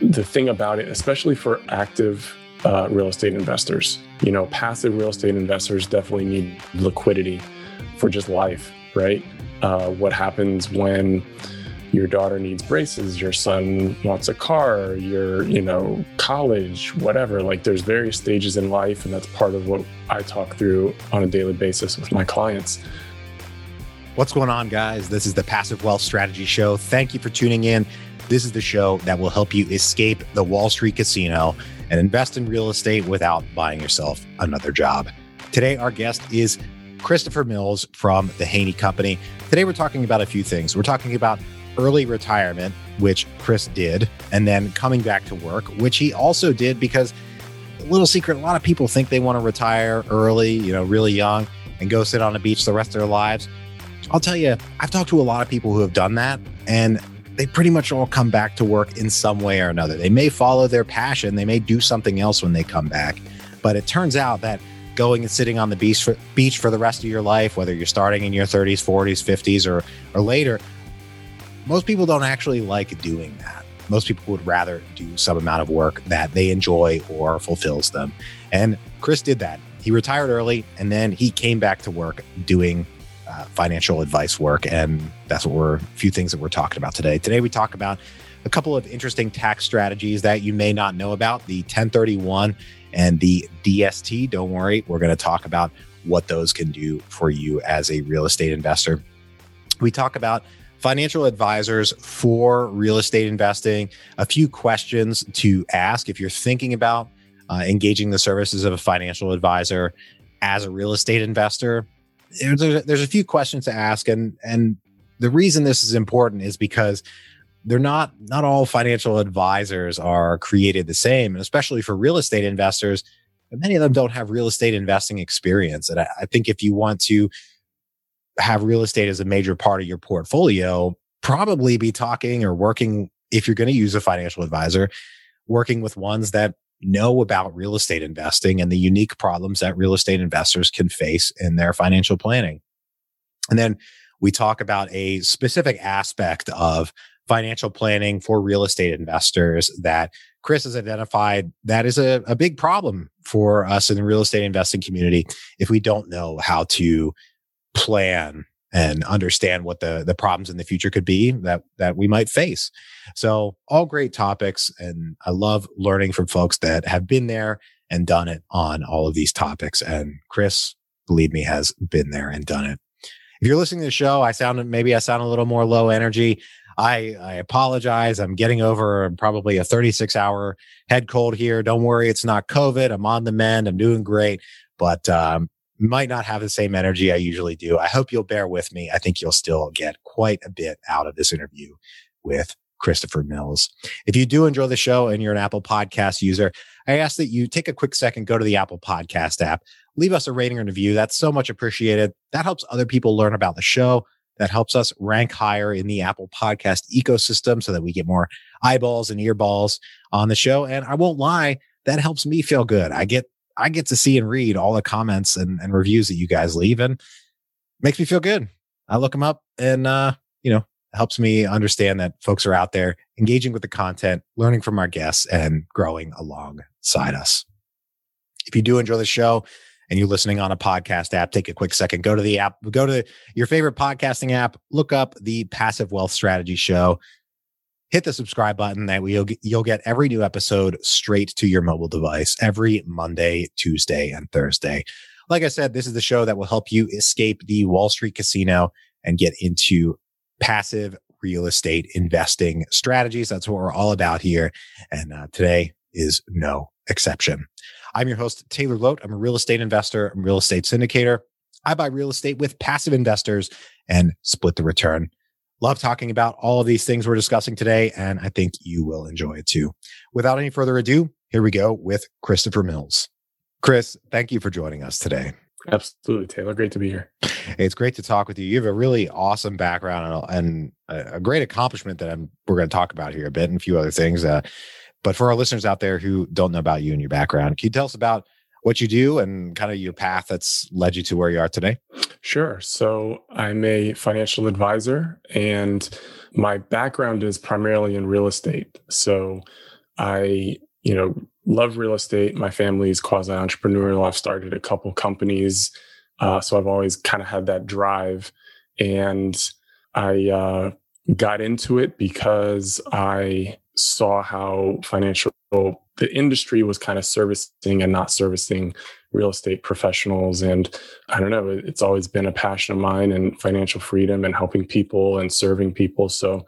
the thing about it, especially for active uh, real estate investors, you know, passive real estate investors definitely need liquidity for just life, right? Uh, what happens when your daughter needs braces, your son wants a car, your, you know, college, whatever. Like there's various stages in life, and that's part of what I talk through on a daily basis with my clients. What's going on, guys? This is the Passive Wealth Strategy Show. Thank you for tuning in. This is the show that will help you escape the Wall Street casino and invest in real estate without buying yourself another job. Today, our guest is Christopher Mills from the Haney Company. Today, we're talking about a few things. We're talking about early retirement, which Chris did, and then coming back to work, which he also did because a little secret, a lot of people think they want to retire early, you know, really young and go sit on a beach the rest of their lives. I'll tell you, I've talked to a lot of people who have done that, and they pretty much all come back to work in some way or another. They may follow their passion, they may do something else when they come back. But it turns out that going and sitting on the beach for, beach for the rest of your life, whether you're starting in your 30s, 40s, 50s, or, or later, most people don't actually like doing that. Most people would rather do some amount of work that they enjoy or fulfills them. And Chris did that. He retired early and then he came back to work doing uh, financial advice work. And that's what we're a few things that we're talking about today. Today, we talk about a couple of interesting tax strategies that you may not know about the 1031 and the DST. Don't worry, we're going to talk about what those can do for you as a real estate investor. We talk about financial advisors for real estate investing, a few questions to ask if you're thinking about uh, engaging the services of a financial advisor as a real estate investor. There's a, there's a few questions to ask, and and the reason this is important is because they're not not all financial advisors are created the same, and especially for real estate investors, many of them don't have real estate investing experience. And I, I think if you want to have real estate as a major part of your portfolio, probably be talking or working, if you're going to use a financial advisor, working with ones that know about real estate investing and the unique problems that real estate investors can face in their financial planning. And then we talk about a specific aspect of financial planning for real estate investors that Chris has identified that is a, a big problem for us in the real estate investing community if we don't know how to plan and understand what the the problems in the future could be that that we might face. So all great topics and I love learning from folks that have been there and done it on all of these topics and Chris believe me has been there and done it. If you're listening to the show, I sound maybe I sound a little more low energy. I, I apologize. I'm getting over probably a 36 hour head cold here. Don't worry. It's not COVID. I'm on the mend. I'm doing great, but um, might not have the same energy I usually do. I hope you'll bear with me. I think you'll still get quite a bit out of this interview with Christopher Mills. If you do enjoy the show and you're an Apple Podcast user, I ask that you take a quick second, go to the Apple Podcast app, leave us a rating or review. That's so much appreciated. That helps other people learn about the show. That helps us rank higher in the Apple Podcast ecosystem so that we get more eyeballs and earballs on the show. And I won't lie, that helps me feel good. I get I get to see and read all the comments and, and reviews that you guys leave and makes me feel good. I look them up and, uh, you know, helps me understand that folks are out there engaging with the content, learning from our guests and growing alongside us. If you do enjoy the show and you're listening on a podcast app, take a quick second, go to the app, go to your favorite podcasting app, look up the Passive Wealth Strategy Show hit the subscribe button that you'll get, you'll get every new episode straight to your mobile device every Monday, Tuesday, and Thursday. Like I said, this is the show that will help you escape the Wall Street casino and get into passive real estate investing strategies. That's what we're all about here. And uh, today is no exception. I'm your host, Taylor Loht. I'm a real estate investor, I'm a real estate syndicator. I buy real estate with passive investors and split the return. Love talking about all of these things we're discussing today, and I think you will enjoy it too. Without any further ado, here we go with Christopher Mills. Chris, thank you for joining us today. Absolutely, Taylor. Great to be here. It's great to talk with you. You have a really awesome background and a, great accomplishment that I'm, we're going to talk about here a bit and a few other things. Uh, but for our listeners out there who don't know about you and your background, can you tell us about what you do and kind of your path that's led you to where you are today? Sure. So I'm a financial advisor and my background is primarily in real estate. So I, you know, love real estate. My family is quasi entrepreneurial. I've started a couple companies. Uh, so I've always kind of had that drive. And I uh, got into it because I saw how financial the industry was kind of servicing and not servicing real estate professionals. And i don't know it's always been a passion of mine and financial freedom and helping people and serving people. So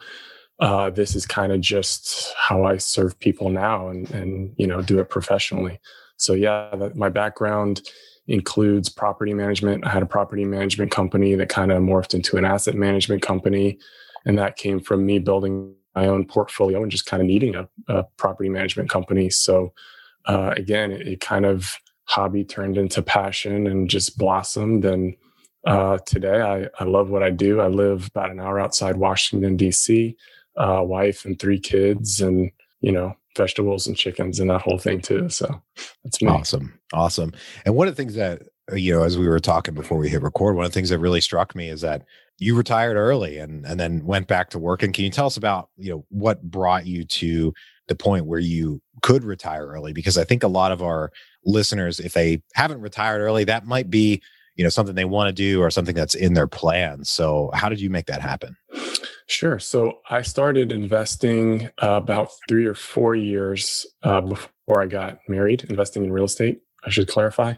uh, this is kind of just how i serve people now and and you know do it professionally. So yeah my background includes property management. I had a property management company that kind of morphed into an asset management company and that came from me building my own portfolio and just kind of needing a, a property management company. So uh, again, it, it, kind of hobby turned into passion and just blossomed. And uh, today, I, I love what I do. I live about an hour outside Washington D.C. Uh, wife and three kids, and you know vegetables and chickens and that whole thing too. So that's me. Awesome, awesome. And one of the things that you know, as we were talking before we hit record, one of the things that really struck me is that you retired early and and then went back to work. And can you tell us about you know what brought you to the point where you could retire early? Because I think a lot of our listeners, if they haven't retired early, that might be you know something they want to do or something that's in their plans. So how did you make that happen? Sure. So I started investing uh, about three or four years uh, before I got married, investing in real estate. I should clarify.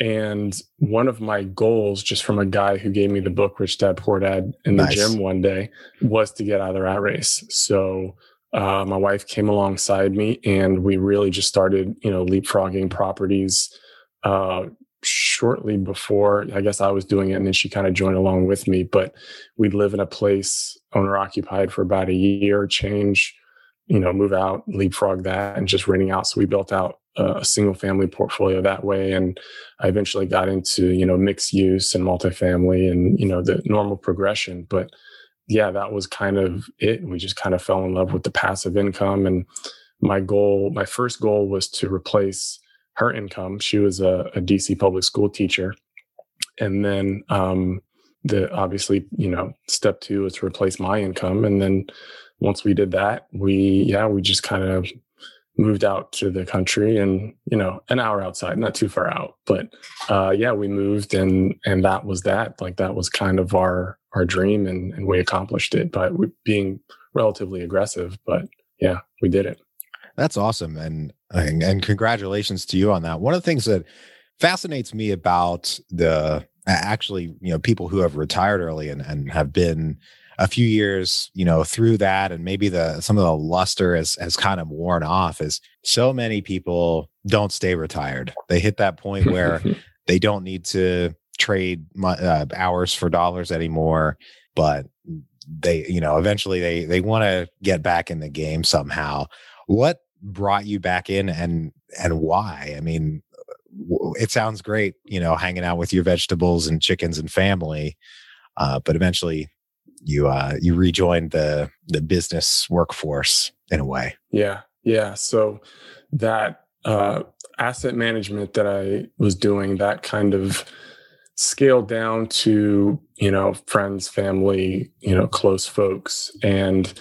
And one of my goals, just from a guy who gave me the book Rich Dad Poor Dad in the nice. gym one day, was to get out of the rat race. So uh, my wife came alongside me, and we really just started, you know, leapfrogging properties. Uh, shortly before, I guess I was doing it, and then she kind of joined along with me. But we'd live in a place owner occupied for about a year, change, you know, move out, leapfrog that, and just renting out. So we built out a single family portfolio that way. And I eventually got into, you know, mixed use and multifamily and, you know, the normal progression. But yeah, that was kind of it. We just kind of fell in love with the passive income. And my goal, my first goal was to replace her income. She was a, a DC public school teacher. And then, um, the obviously, you know, step two was to replace my income. And then once we did that, we, yeah, we just kind of moved out to the country and you know an hour outside not too far out. But uh yeah we moved and and that was that. Like that was kind of our our dream and, and we accomplished it by being relatively aggressive but yeah we did it. That's awesome and and, and congratulations to you on that. One of the things that fascinates me about the actually you know people who have retired early and, and have been a few years, you know, through that, and maybe the some of the luster has has kind of worn off. Is so many people don't stay retired. They hit that point where they don't need to trade uh, hours for dollars anymore, but they, you know, eventually they they want to get back in the game somehow. What brought you back in, and and why? I mean, it sounds great, you know, hanging out with your vegetables and chickens and family. Uh, but eventually you uh, you rejoined the the business workforce in a way. Yeah, yeah. So that uh, asset management that I was doing, that kind of scaled down to you know friends, family, you know, close folks, and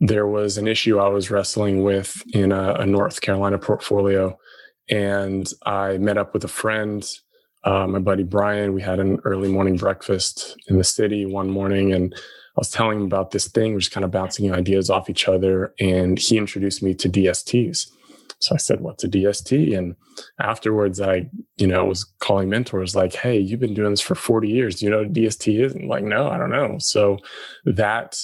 there was an issue I was wrestling with in a, a North Carolina portfolio, and I met up with a friend uh, my buddy Brian, we had an early morning breakfast in the city one morning, and I was telling him about this thing. We're just kind of bouncing ideas off each other, and he introduced me to DSTs. So I said, "What's a DST?" And afterwards, I, you know, was calling mentors like, "Hey, you've been doing this for 40 years. Do you know what DST is?" And like, "No, I don't know." So that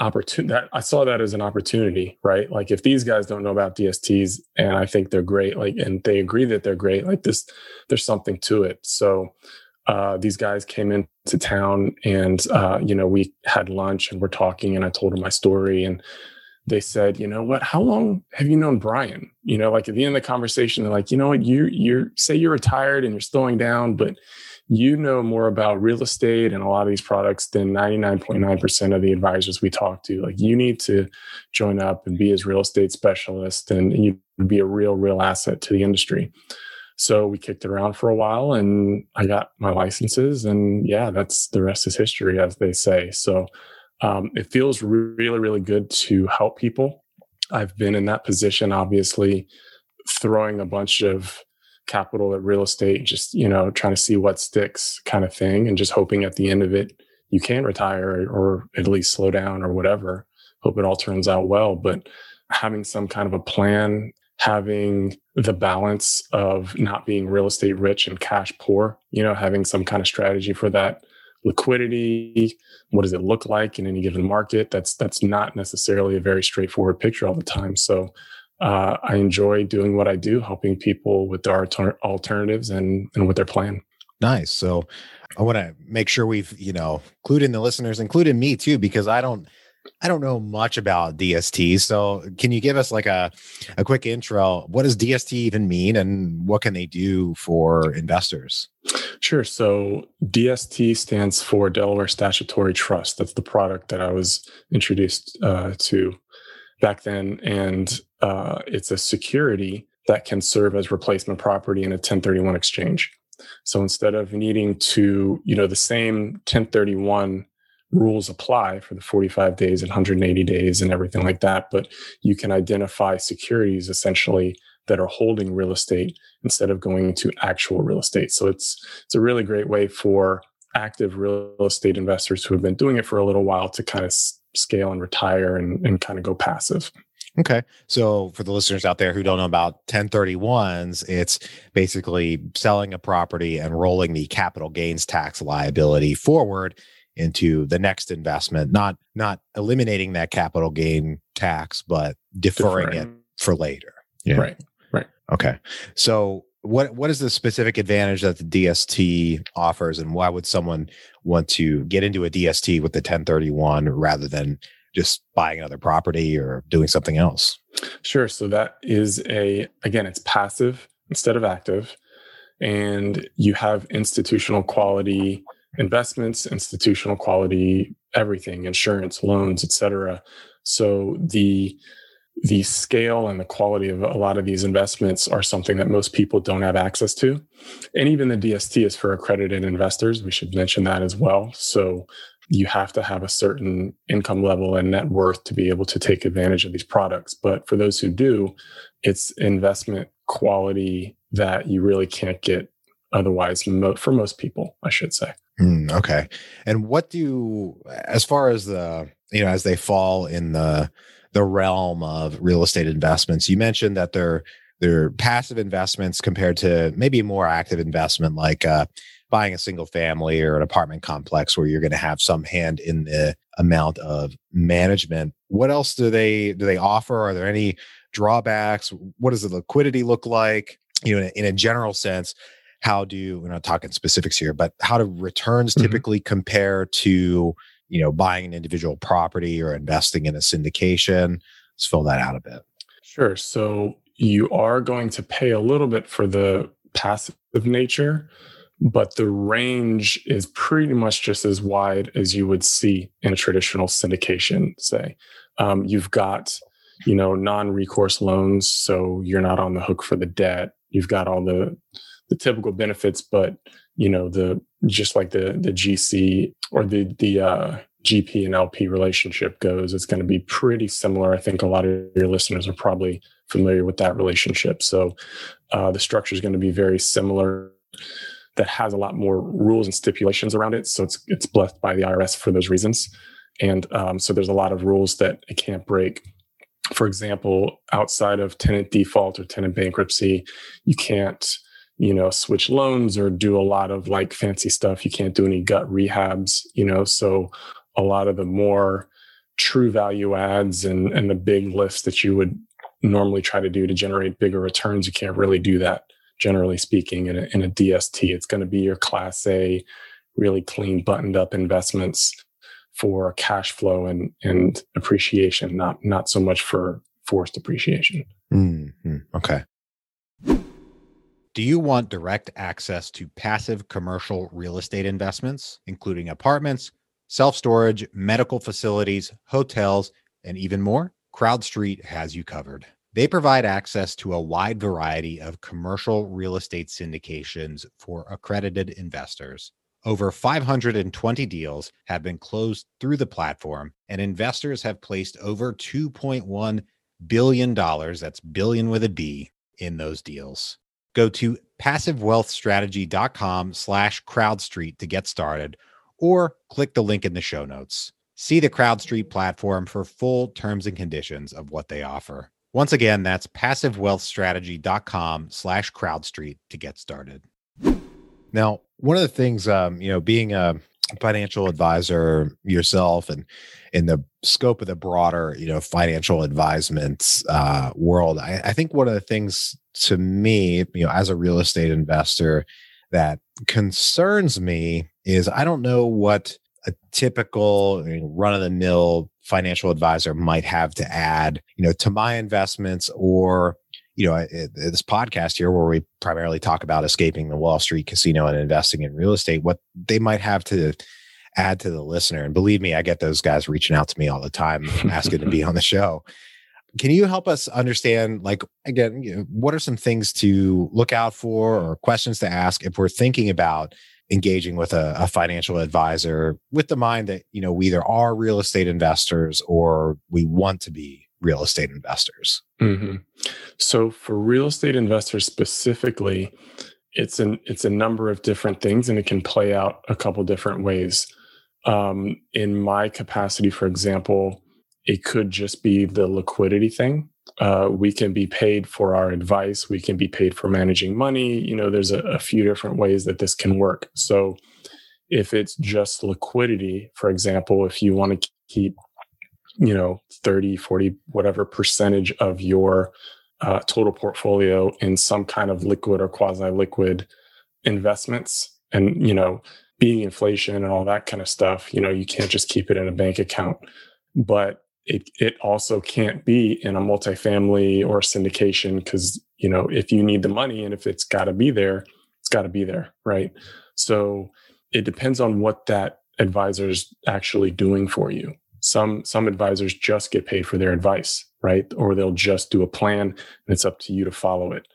opportunity that I saw that as an opportunity, right? Like if these guys don't know about DSTs and I think they're great, like and they agree that they're great, like this, there's something to it. So uh, these guys came into town and uh, you know we had lunch and we're talking and I told them my story and they said, you know what, how long have you known Brian? You know, like at the end of the conversation, they're like, you know what, you you say you're retired and you're slowing down, but you know more about real estate and a lot of these products than 99.9% of the advisors we talk to. Like you need to join up and be as real estate specialist and, and you be a real, real asset to the industry. So we kicked around for a while and I got my licenses and yeah, that's the rest is history, as they say. So um, it feels really, really good to help people. I've been in that position, obviously, throwing a bunch of capital at real estate, just, you know, trying to see what sticks kind of thing and just hoping at the end of it, you can retire or at least slow down or whatever. Hope it all turns out well. But having some kind of a plan having the balance of not being real estate rich and cash poor, you know, having some kind of strategy for that liquidity, what does it look like in any given market? That's that's not necessarily a very straightforward picture all the time. So uh, I enjoy doing what I do, helping people with their alternatives and and with their plan. Nice. So I want to make sure we've, you know, including the listeners, including me too, because I don't I don't know much about DST. So can you give us like a, a quick intro? What does DST even mean and what can they do for investors? Sure. So DST stands for Delaware Statutory Trust. That's the product that I was introduced uh, to back then. And uh, it's a security that can serve as replacement property in a 1031 exchange. So instead of needing to, you know, the same 1031 rules apply for the 45 days and 180 days and everything like that. But you can identify securities essentially that are holding real estate instead of going into actual real estate. So it's it's a really great way for active real estate investors who have been doing it for a little while to kind of scale and retire and, and kind of go passive. Okay. So for the listeners out there who don't know about 1031s, it's basically selling a property and rolling the capital gains tax liability forward into the next investment, not not eliminating that capital gain tax, but deferring, deferring. it for later. Yeah. Right. Right. Okay. So what what is the specific advantage that the DST offers and why would someone want to get into a DST with the 1031 rather than just buying another property or doing something else? Sure. So that is a again, it's passive instead of active. And you have institutional quality investments, institutional quality, everything, insurance, loans, etc. So the the scale and the quality of a lot of these investments are something that most people don't have access to. And even the DST is for accredited investors. We should mention that as well. So you have to have a certain income level and net worth to be able to take advantage of these products. But for those who do, it's investment quality that you really can't get otherwise for most people, I should say. Mm, okay. And what do as far as the you know as they fall in the the realm of real estate investments, you mentioned that they're they're passive investments compared to maybe more active investment like uh, buying a single family or an apartment complex where you're going to have some hand in the amount of management. What else do they do they offer? Are there any drawbacks? What does the liquidity look like? You know, in a, in a general sense, how do we're not talking specifics here, but how do returns mm-hmm. typically compare to you know buying an individual property or investing in a syndication? Let's fill that out a bit. Sure. So you are going to pay a little bit for the passive nature, but the range is pretty much just as wide as you would see in a traditional syndication. Say, um, you've got you know non-recourse loans, so you're not on the hook for the debt. You've got all the the typical benefits, but you know the just like the the GC or the the uh, GP and LP relationship goes, it's going to be pretty similar. I think a lot of your listeners are probably familiar with that relationship. So uh, the structure is going to be very similar. That has a lot more rules and stipulations around it. So it's it's blessed by the IRS for those reasons. And um, so there's a lot of rules that it can't break. For example, outside of tenant default or tenant bankruptcy, you can't you know, switch loans or do a lot of like fancy stuff. You can't do any gut rehabs, you know, so a lot of the more true value adds and, and the big lifts that you would normally try to do to generate bigger returns, you can't really do that, generally speaking, in a, in a DST. It's going to be your class A, really clean, buttoned up investments for cash flow and, and appreciation, not, not so much for forced appreciation. Mm-hmm. Okay. Do you want direct access to passive commercial real estate investments, including apartments, self storage, medical facilities, hotels, and even more? CrowdStreet has you covered. They provide access to a wide variety of commercial real estate syndications for accredited investors. Over 520 deals have been closed through the platform, and investors have placed over $2.1 billion, that's billion with a B, in those deals. Go to passivewealthstrategy.com slash crowdstreet to get started, or click the link in the show notes. See the CrowdStreet platform for full terms and conditions of what they offer. Once again, that's passivewealthstrategy.com slash crowdstreet to get started. Now, one of the things, um, you know, being a financial advisor yourself and in the scope of the broader, you know, financial advisement uh, world, I, I think one of the things to me, you know, as a real estate investor that concerns me is I don't know what a typical run of the mill financial advisor might have to add, you know, to my investments or you know, this podcast here where we primarily talk about escaping the Wall Street casino and investing in real estate, what they might have to add to the listener. And believe me, I get those guys reaching out to me all the time asking to be on the show. Can you help us understand, like, again, you know, what are some things to look out for or questions to ask if we're thinking about engaging with a, a, financial advisor with the mind that you know we either are real estate investors or we want to be real estate investors. Mm-hmm. so for real estate investors specifically it's an it's a number of different things and it can play out a couple different ways. Um, in my capacity for example it could just be the liquidity thing. Uh, we can be paid for our advice. We can be paid for managing money. You know there's a, a few different ways that this can work. So if it's just liquidity for example if you want to keep you know 30 40 whatever percentage of your uh, total portfolio in some kind of liquid or quasi liquid investments. And you know being inflation and all that kind of stuff you know you can't just keep it in a bank account. But it, it also can't be in a multifamily or syndication because you know if you need the money and if it's got to be there it's got to be there right? So it depends on what that advisor is actually doing for you some some advisors just get paid for their advice right? Or they'll just do a plan and it's up to you to follow it.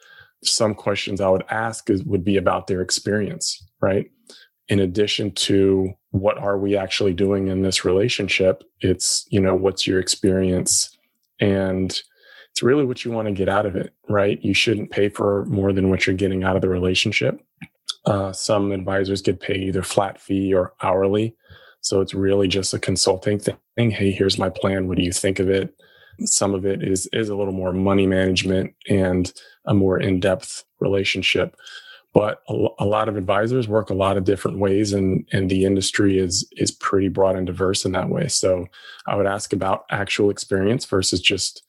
Some questions i would ask is, would be about their experience right? In addition to what are we actually doing in this relationship it's you know what's your experience? And it's really what you want to get out of it right? You shouldn't pay for more than what you're getting out of the relationship. Uh, some advisors get paid either flat fee or hourly so it's really just a consulting thing. Hey here's my plan. What do you think of it? Some of it is is a little more money management and a more in-depth relationship. But a, a, lot of advisors work a lot of different ways and and the industry is is pretty broad and diverse in that way. So i would ask about actual experience versus just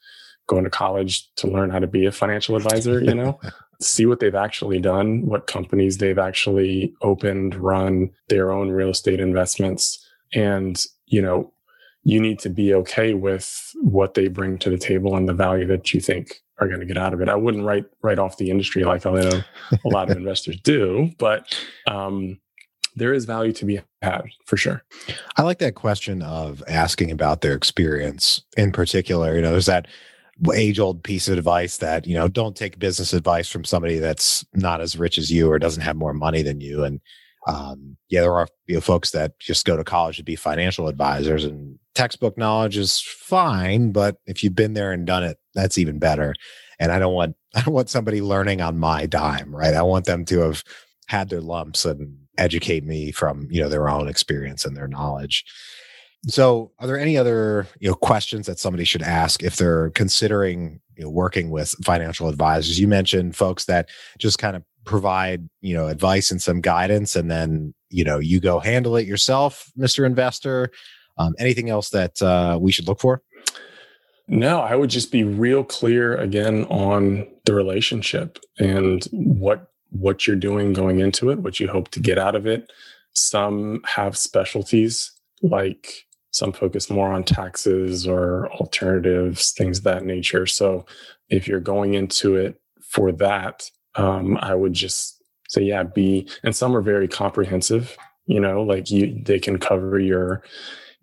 going to college to learn how to be a financial advisor you know? See what they've actually done what companies they've actually opened run their own real estate investments and you know you need to be okay with what they bring to the table and the value that you think are going to get out of it. I wouldn't write right off the industry like I know a lot of investors do, but um, there is value to be had for sure. I like that question of asking about their experience in particular. You know, there's that age old piece of advice that, you know, don't take business advice from somebody that's not as rich as you or doesn't have more money than you. And um, yeah, there are you know, folks that just go to college to be financial advisors, and textbook knowledge is fine, but if you've been there and done it, that's even better. And I don't want I don't want somebody learning on my dime, right? I want them to have had their lumps and educate me from you know their own experience and their knowledge. So, are there any other you know questions that somebody should ask if they're considering you know, working with financial advisors? You mentioned folks that just kind of provide you know advice and some guidance and then you know you go handle it yourself mr investor. Um, anything else that uh, we should look for? No i would just be real clear again on the relationship and what what you're doing going into it what you hope to get out of it. Some have specialties like some focus more on taxes or alternatives things of that nature. So if you're going into it for that um, I would just say, yeah, be, and some are very comprehensive, you know, like you, they can cover your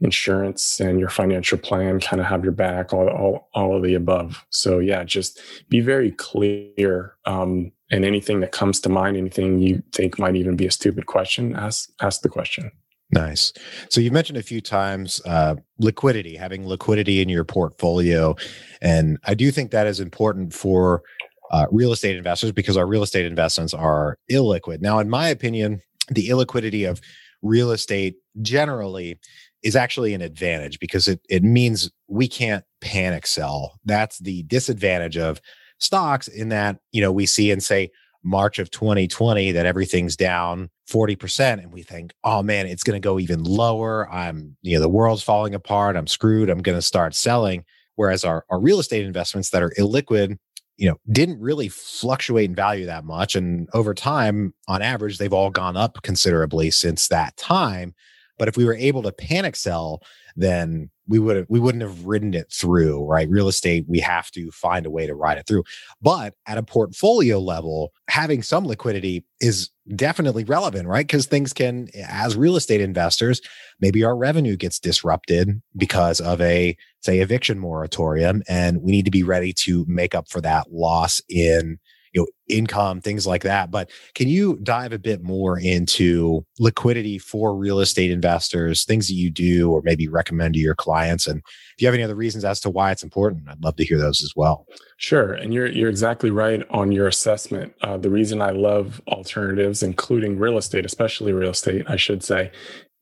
insurance and your financial plan kind of have your back, all, all, all of the above. So yeah, just be very clear. Um, and anything that comes to mind, anything you think might even be a stupid question, ask, ask the question. Nice. So you've mentioned a few times uh, liquidity, having liquidity in your portfolio, and I do think that is important for uh, real estate investors because our real estate investments are illiquid. Now, in my opinion, the illiquidity of real estate generally is actually an advantage because it it means we can't panic sell. That's the disadvantage of stocks in that you know we see and say March of 2020 that everything's down 40% and we think, oh man, it's going to go even lower. I'm, you know, the world's falling apart. I'm screwed. I'm going to start selling. Whereas our, our real estate investments that are illiquid, you know, didn't really fluctuate in value that much. And over time, on average, they've all gone up considerably since that time. But if we were able to panic sell, then we would have, we wouldn't have ridden it through, right? Real estate, we have to find a way to ride it through. But at a portfolio level, having some liquidity is definitely relevant, right? Because things can, as real estate investors, maybe our revenue gets disrupted because of a, say, eviction moratorium, and we need to be ready to make up for that loss in you know income things like that. But can you dive a bit more into liquidity for real estate investors things that you do or maybe recommend to your clients? And if you have any other reasons as to why it's important i'd love to hear those as well. Sure and you're you're exactly right on your assessment. Uh, the reason i love alternatives including real estate especially real estate i should say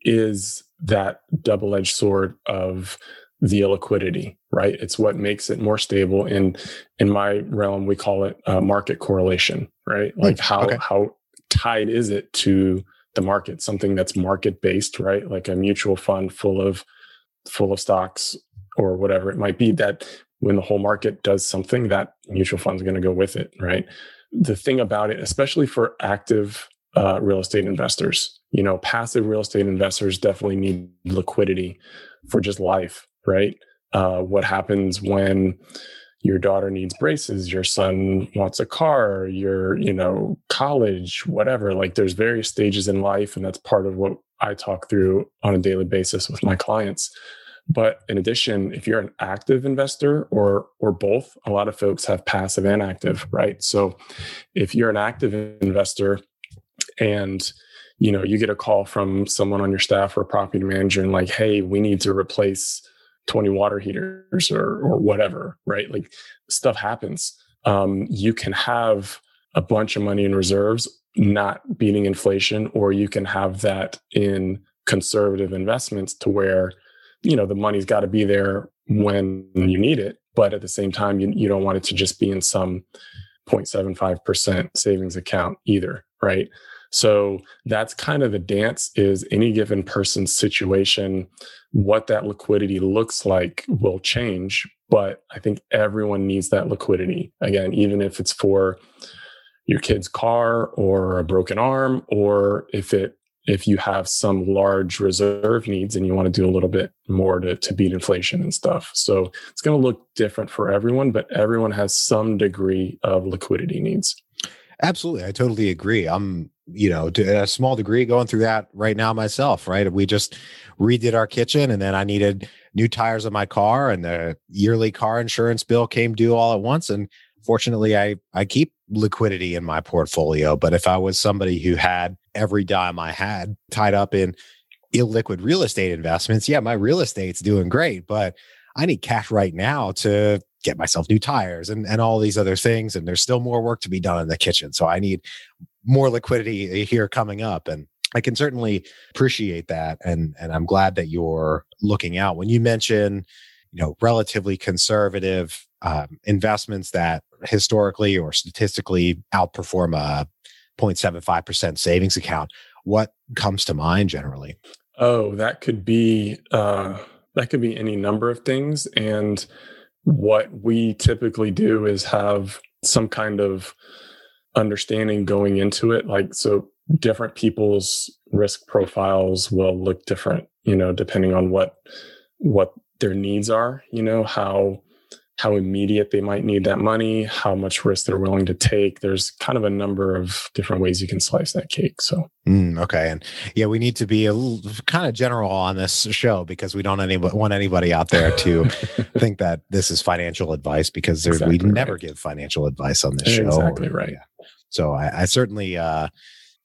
is that double-edged sword of the liquidity, right? It's what makes it more stable. In in my realm, we call it uh, market correlation, right? Hmm, like how okay. how tied is it to the market? Something that's market based, right? Like a mutual fund full of full of stocks or whatever it might be. That when the whole market does something, that mutual fund is going to go with it, right? The thing about it, especially for active uh, real estate investors, you know, passive real estate investors definitely need liquidity for just life right? Uh, what happens when your daughter needs braces, your son wants a car, your, you know, college, whatever. Like there's various stages in life, and that's part of what I talk through on a daily basis with my clients. But in addition, if you're an active investor or or both, a lot of folks have passive and active, right? So if you're an active investor and you know you get a call from someone on your staff or a property manager and like, hey, we need to replace 20 water heaters or or whatever, right? Like stuff happens. Um, you can have a bunch of money in reserves not beating inflation, or you can have that in conservative investments to where, you know, the money's got to be there when you need it. But at the same time, you, you don't want it to just be in some 0.75% savings account either, right? So that's kind of the dance is any given person's situation, what that liquidity looks like will change. But I think everyone needs that liquidity. Again, even if it's for your kid's car or a broken arm, or if it if you have some large reserve needs and you want to do a little bit more to, to beat inflation and stuff. So it's going to look different for everyone, but everyone has some degree of liquidity needs. Absolutely. I totally agree. I'm, you know, to a small degree going through that right now myself, right? We just redid our kitchen and then I needed new tires on my car and the yearly car insurance bill came due all at once. And fortunately, I, I keep liquidity in my portfolio. But if I was somebody who had every dime I had tied up in illiquid real estate investments, yeah, my real estate's doing great, but I need cash right now to get myself new tires and, and all these other things. And there's still more work to be done in the kitchen. So I need more liquidity here coming up. And I can certainly appreciate that. And, and I'm glad that you're looking out. When you mention, you know, relatively conservative um, investments that historically or statistically outperform a 0.75% savings account, what comes to mind generally? Oh, that could be uh, that could be any number of things. And what we typically do is have some kind of understanding going into it. Like, so different people's risk profiles will look different, you know, depending on what, what their needs are, you know, how, how immediate they might need that money, how much risk they're willing to take. There's kind of a number of different ways you can slice that cake. So, mm, okay. And yeah, we need to be a little kind of general on this show because we don't any, want anybody out there to think that this is financial advice because exactly we right. never give financial advice on this show. Exactly right. So I, I certainly uh,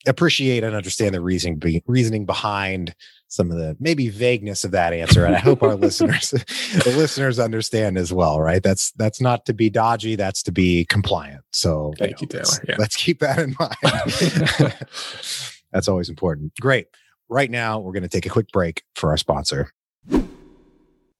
appreciate and understand the reasoning, be, reasoning behind some of the maybe vagueness of that answer and i hope our listeners the listeners understand as well right? That's that's not to be dodgy that's to be compliant. So thank you, know, you taylor. Yeah. let's keep that in mind. That's always important. Great. Right now we're going to take a quick break for our sponsor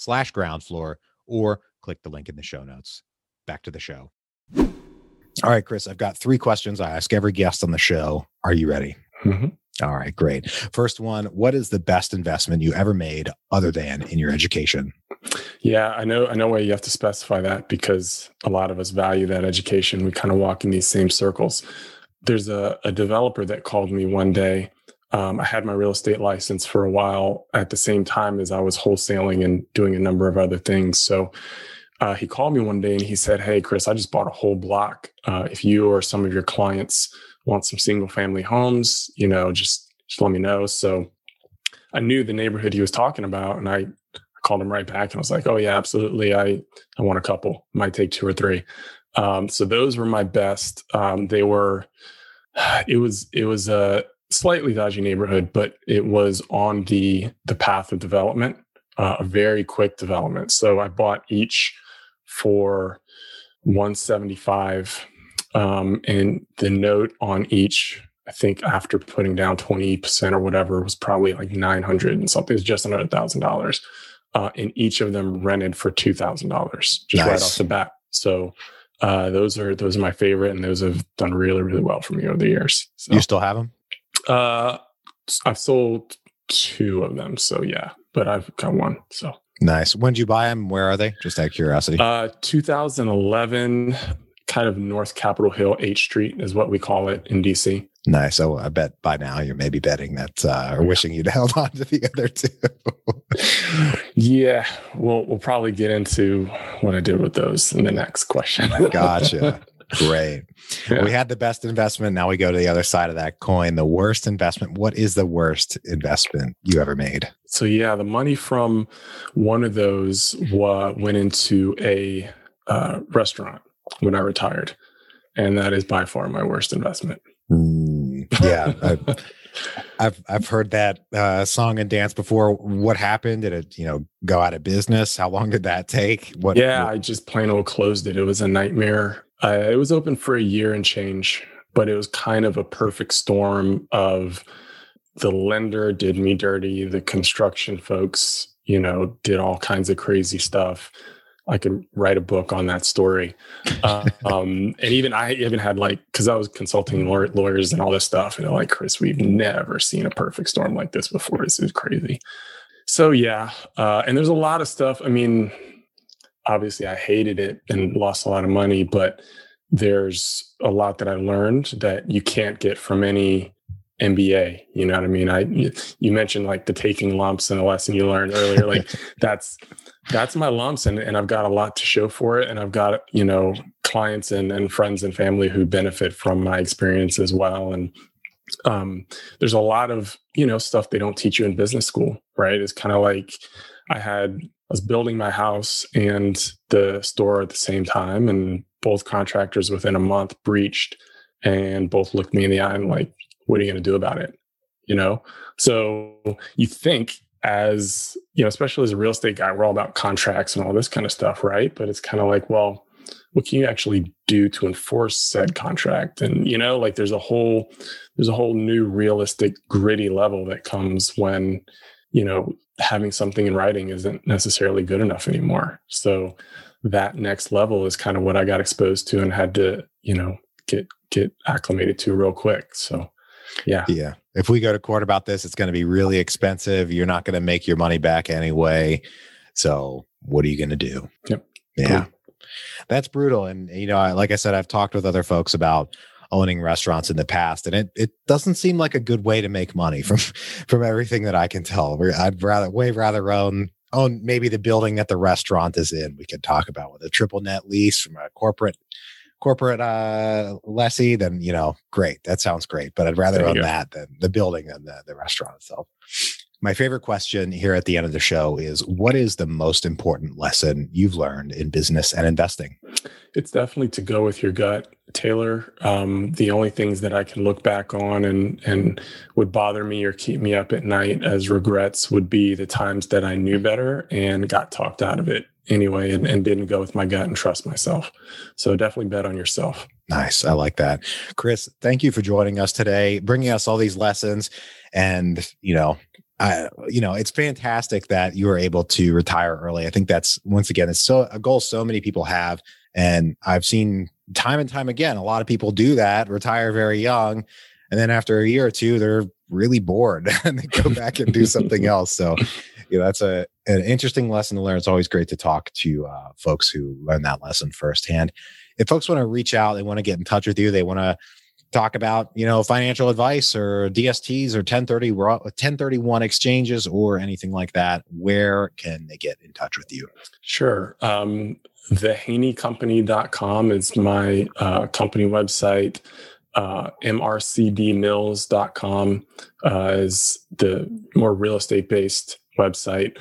slash ground floor or click the link in the show notes. Back to the show. All right, Chris, I've got three questions I ask every guest on the show. Are you ready? Mm-hmm. All right, great. First one What is the best investment you ever made other than in your education? Yeah, I know. I know why you have to specify that because a lot of us value that education. We kind of walk in these same circles. There's a, a developer that called me one day. Um, I had my real estate license for a while at the same time as I was wholesaling and doing a number of other things. So uh, he called me one day and he said, Hey, Chris, I just bought a whole block. Uh, if you or some of your clients want some single family homes, you know, just, just let me know. So I knew the neighborhood he was talking about and I called him right back and I was like, Oh yeah, absolutely. I, I want a couple, might take two or three. Um, so those were my best. Um, they were, it was, it was a slightly dodgy neighborhood, but it was on the, the path of development, uh, a very quick development. So I bought each for 175 um, and the note on each i think after putting down 20% or whatever was probably like 900 and something it's just under a thousand dollars uh, and each of them rented for $2000 just nice. right off the bat so uh, those are those are my favorite and those have done really really well for me over the years so, you still have them uh, i've sold two of them so yeah but i've got one so Nice. When did you buy them? Where are they? Just out of curiosity. Uh, 2011, kind of North Capitol Hill, H Street is what we call it in DC. Nice. So I bet by now you're maybe betting that uh, or wishing you'd held on to the other two. yeah, we'll we'll probably get into what I did with those in the next question. gotcha. Great. Yeah. We had the best investment. Now we go to the other side of that coin. The worst investment. What is the worst investment you ever made? So yeah, the money from one of those went into a uh, restaurant when I retired, and that is by far my worst investment. Mm, yeah. I, I've I've heard that uh, song and dance before. What happened? Did it you know go out of business? How long did that take? What? Yeah, what? I just plain old closed it. It was a nightmare. Uh, it was open for a year and change, but it was kind of a perfect storm of the lender did me dirty, the construction folks, you know, did all kinds of crazy stuff. I could write a book on that story. Uh, um, and even I even had like, because I was consulting lawyers and all this stuff, and they're like, Chris, we've never seen a perfect storm like this before. This is crazy. So yeah, uh, and there's a lot of stuff. I mean, obviously I hated it and lost a lot of money, but there's a lot that I learned that you can't get from any MBA. You know what I mean? I you mentioned like the taking lumps and the lesson you learned earlier. Like that's that's my lumps, and, and I've got a lot to show for it. And I've got you know clients and, and friends and family who benefit from my experience as well. And um, there's a lot of you know stuff they don't teach you in business school, right? It's kind of like I had was building my house and the store at the same time, and both contractors within a month breached, and both looked me in the eye and like, "What are you going to do about it?" You know. So you think as you know, especially as a real estate guy, we're all about contracts and all this kind of stuff, right? But it's kind of like, well, what can you actually do to enforce said contract? And you know, like there's a whole there's a whole new realistic, gritty level that comes when you know having something in writing isn't necessarily good enough anymore. So that next level is kind of what I got exposed to and had to, you know, get get acclimated to real quick. So yeah. Yeah. If we go to court about this, it's going to be really expensive. You're not going to make your money back anyway. So what are you going to do? Yep. Yeah. Cool. That's brutal. And, you know, like I said, I've talked with other folks about owning restaurants in the past and it, it doesn't seem like a good way to make money from from everything that i can tell. I'd rather way rather own own maybe the building that the restaurant is in. We could talk about with a triple net lease from a corporate corporate uh lessee then you know great that sounds great but i'd rather own go. that than the building than the, the restaurant itself. My favorite question here at the end of the show is what is the most important lesson you've learned in business and investing? It's definitely to go with your gut taylor um, the only things that i can look back on and and would bother me or keep me up at night as regrets would be the times that i knew better and got talked out of it anyway and, and didn't go with my gut and trust myself. So definitely bet on yourself. Nice. I like that. Chris, thank you for joining us today, bringing us all these lessons. And, you know, I, you know, it's fantastic that you were able to retire early. I think that's once again, it's so a goal so many people have. And I've seen time and time again, a lot of people do that, retire very young. And then after a year or two, they're really bored and they go back and do something else. So you know, that's a an interesting lesson to learn. It's always great to talk to uh, folks who learn that lesson firsthand. If folks want to reach out, they want to get in touch with you, they want to talk about you know financial advice or DSTs or 1030 1031 exchanges or anything like that, where can they get in touch with you? Sure. Um, thehaneycompany.com is my uh, company website. Uh, mrcdmills.com uh, is the more real estate based website.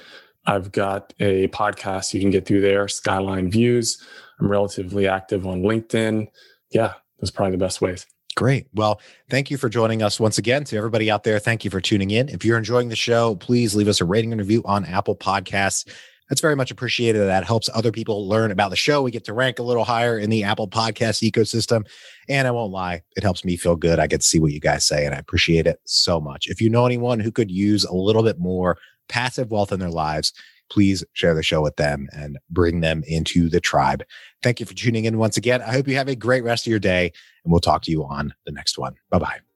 I've got a podcast you can get through there, Skyline Views. I'm relatively active on LinkedIn. Yeah, that's probably the best ways. Great. Well, thank you for joining us once again. To everybody out there, thank you for tuning in. If you're enjoying the show, please leave us a rating and review on Apple Podcasts. That's very much appreciated. That helps other people learn about the show. We get to rank a little higher in the Apple Podcast ecosystem. And I won't lie, it helps me feel good. I get to see what you guys say, and I appreciate it so much. If you know anyone who could use a little bit more passive wealth in their lives, please share the show with them and bring them into the tribe. Thank you for tuning in once again. I hope you have a great rest of your day, and we'll talk to you on the next one. Bye bye.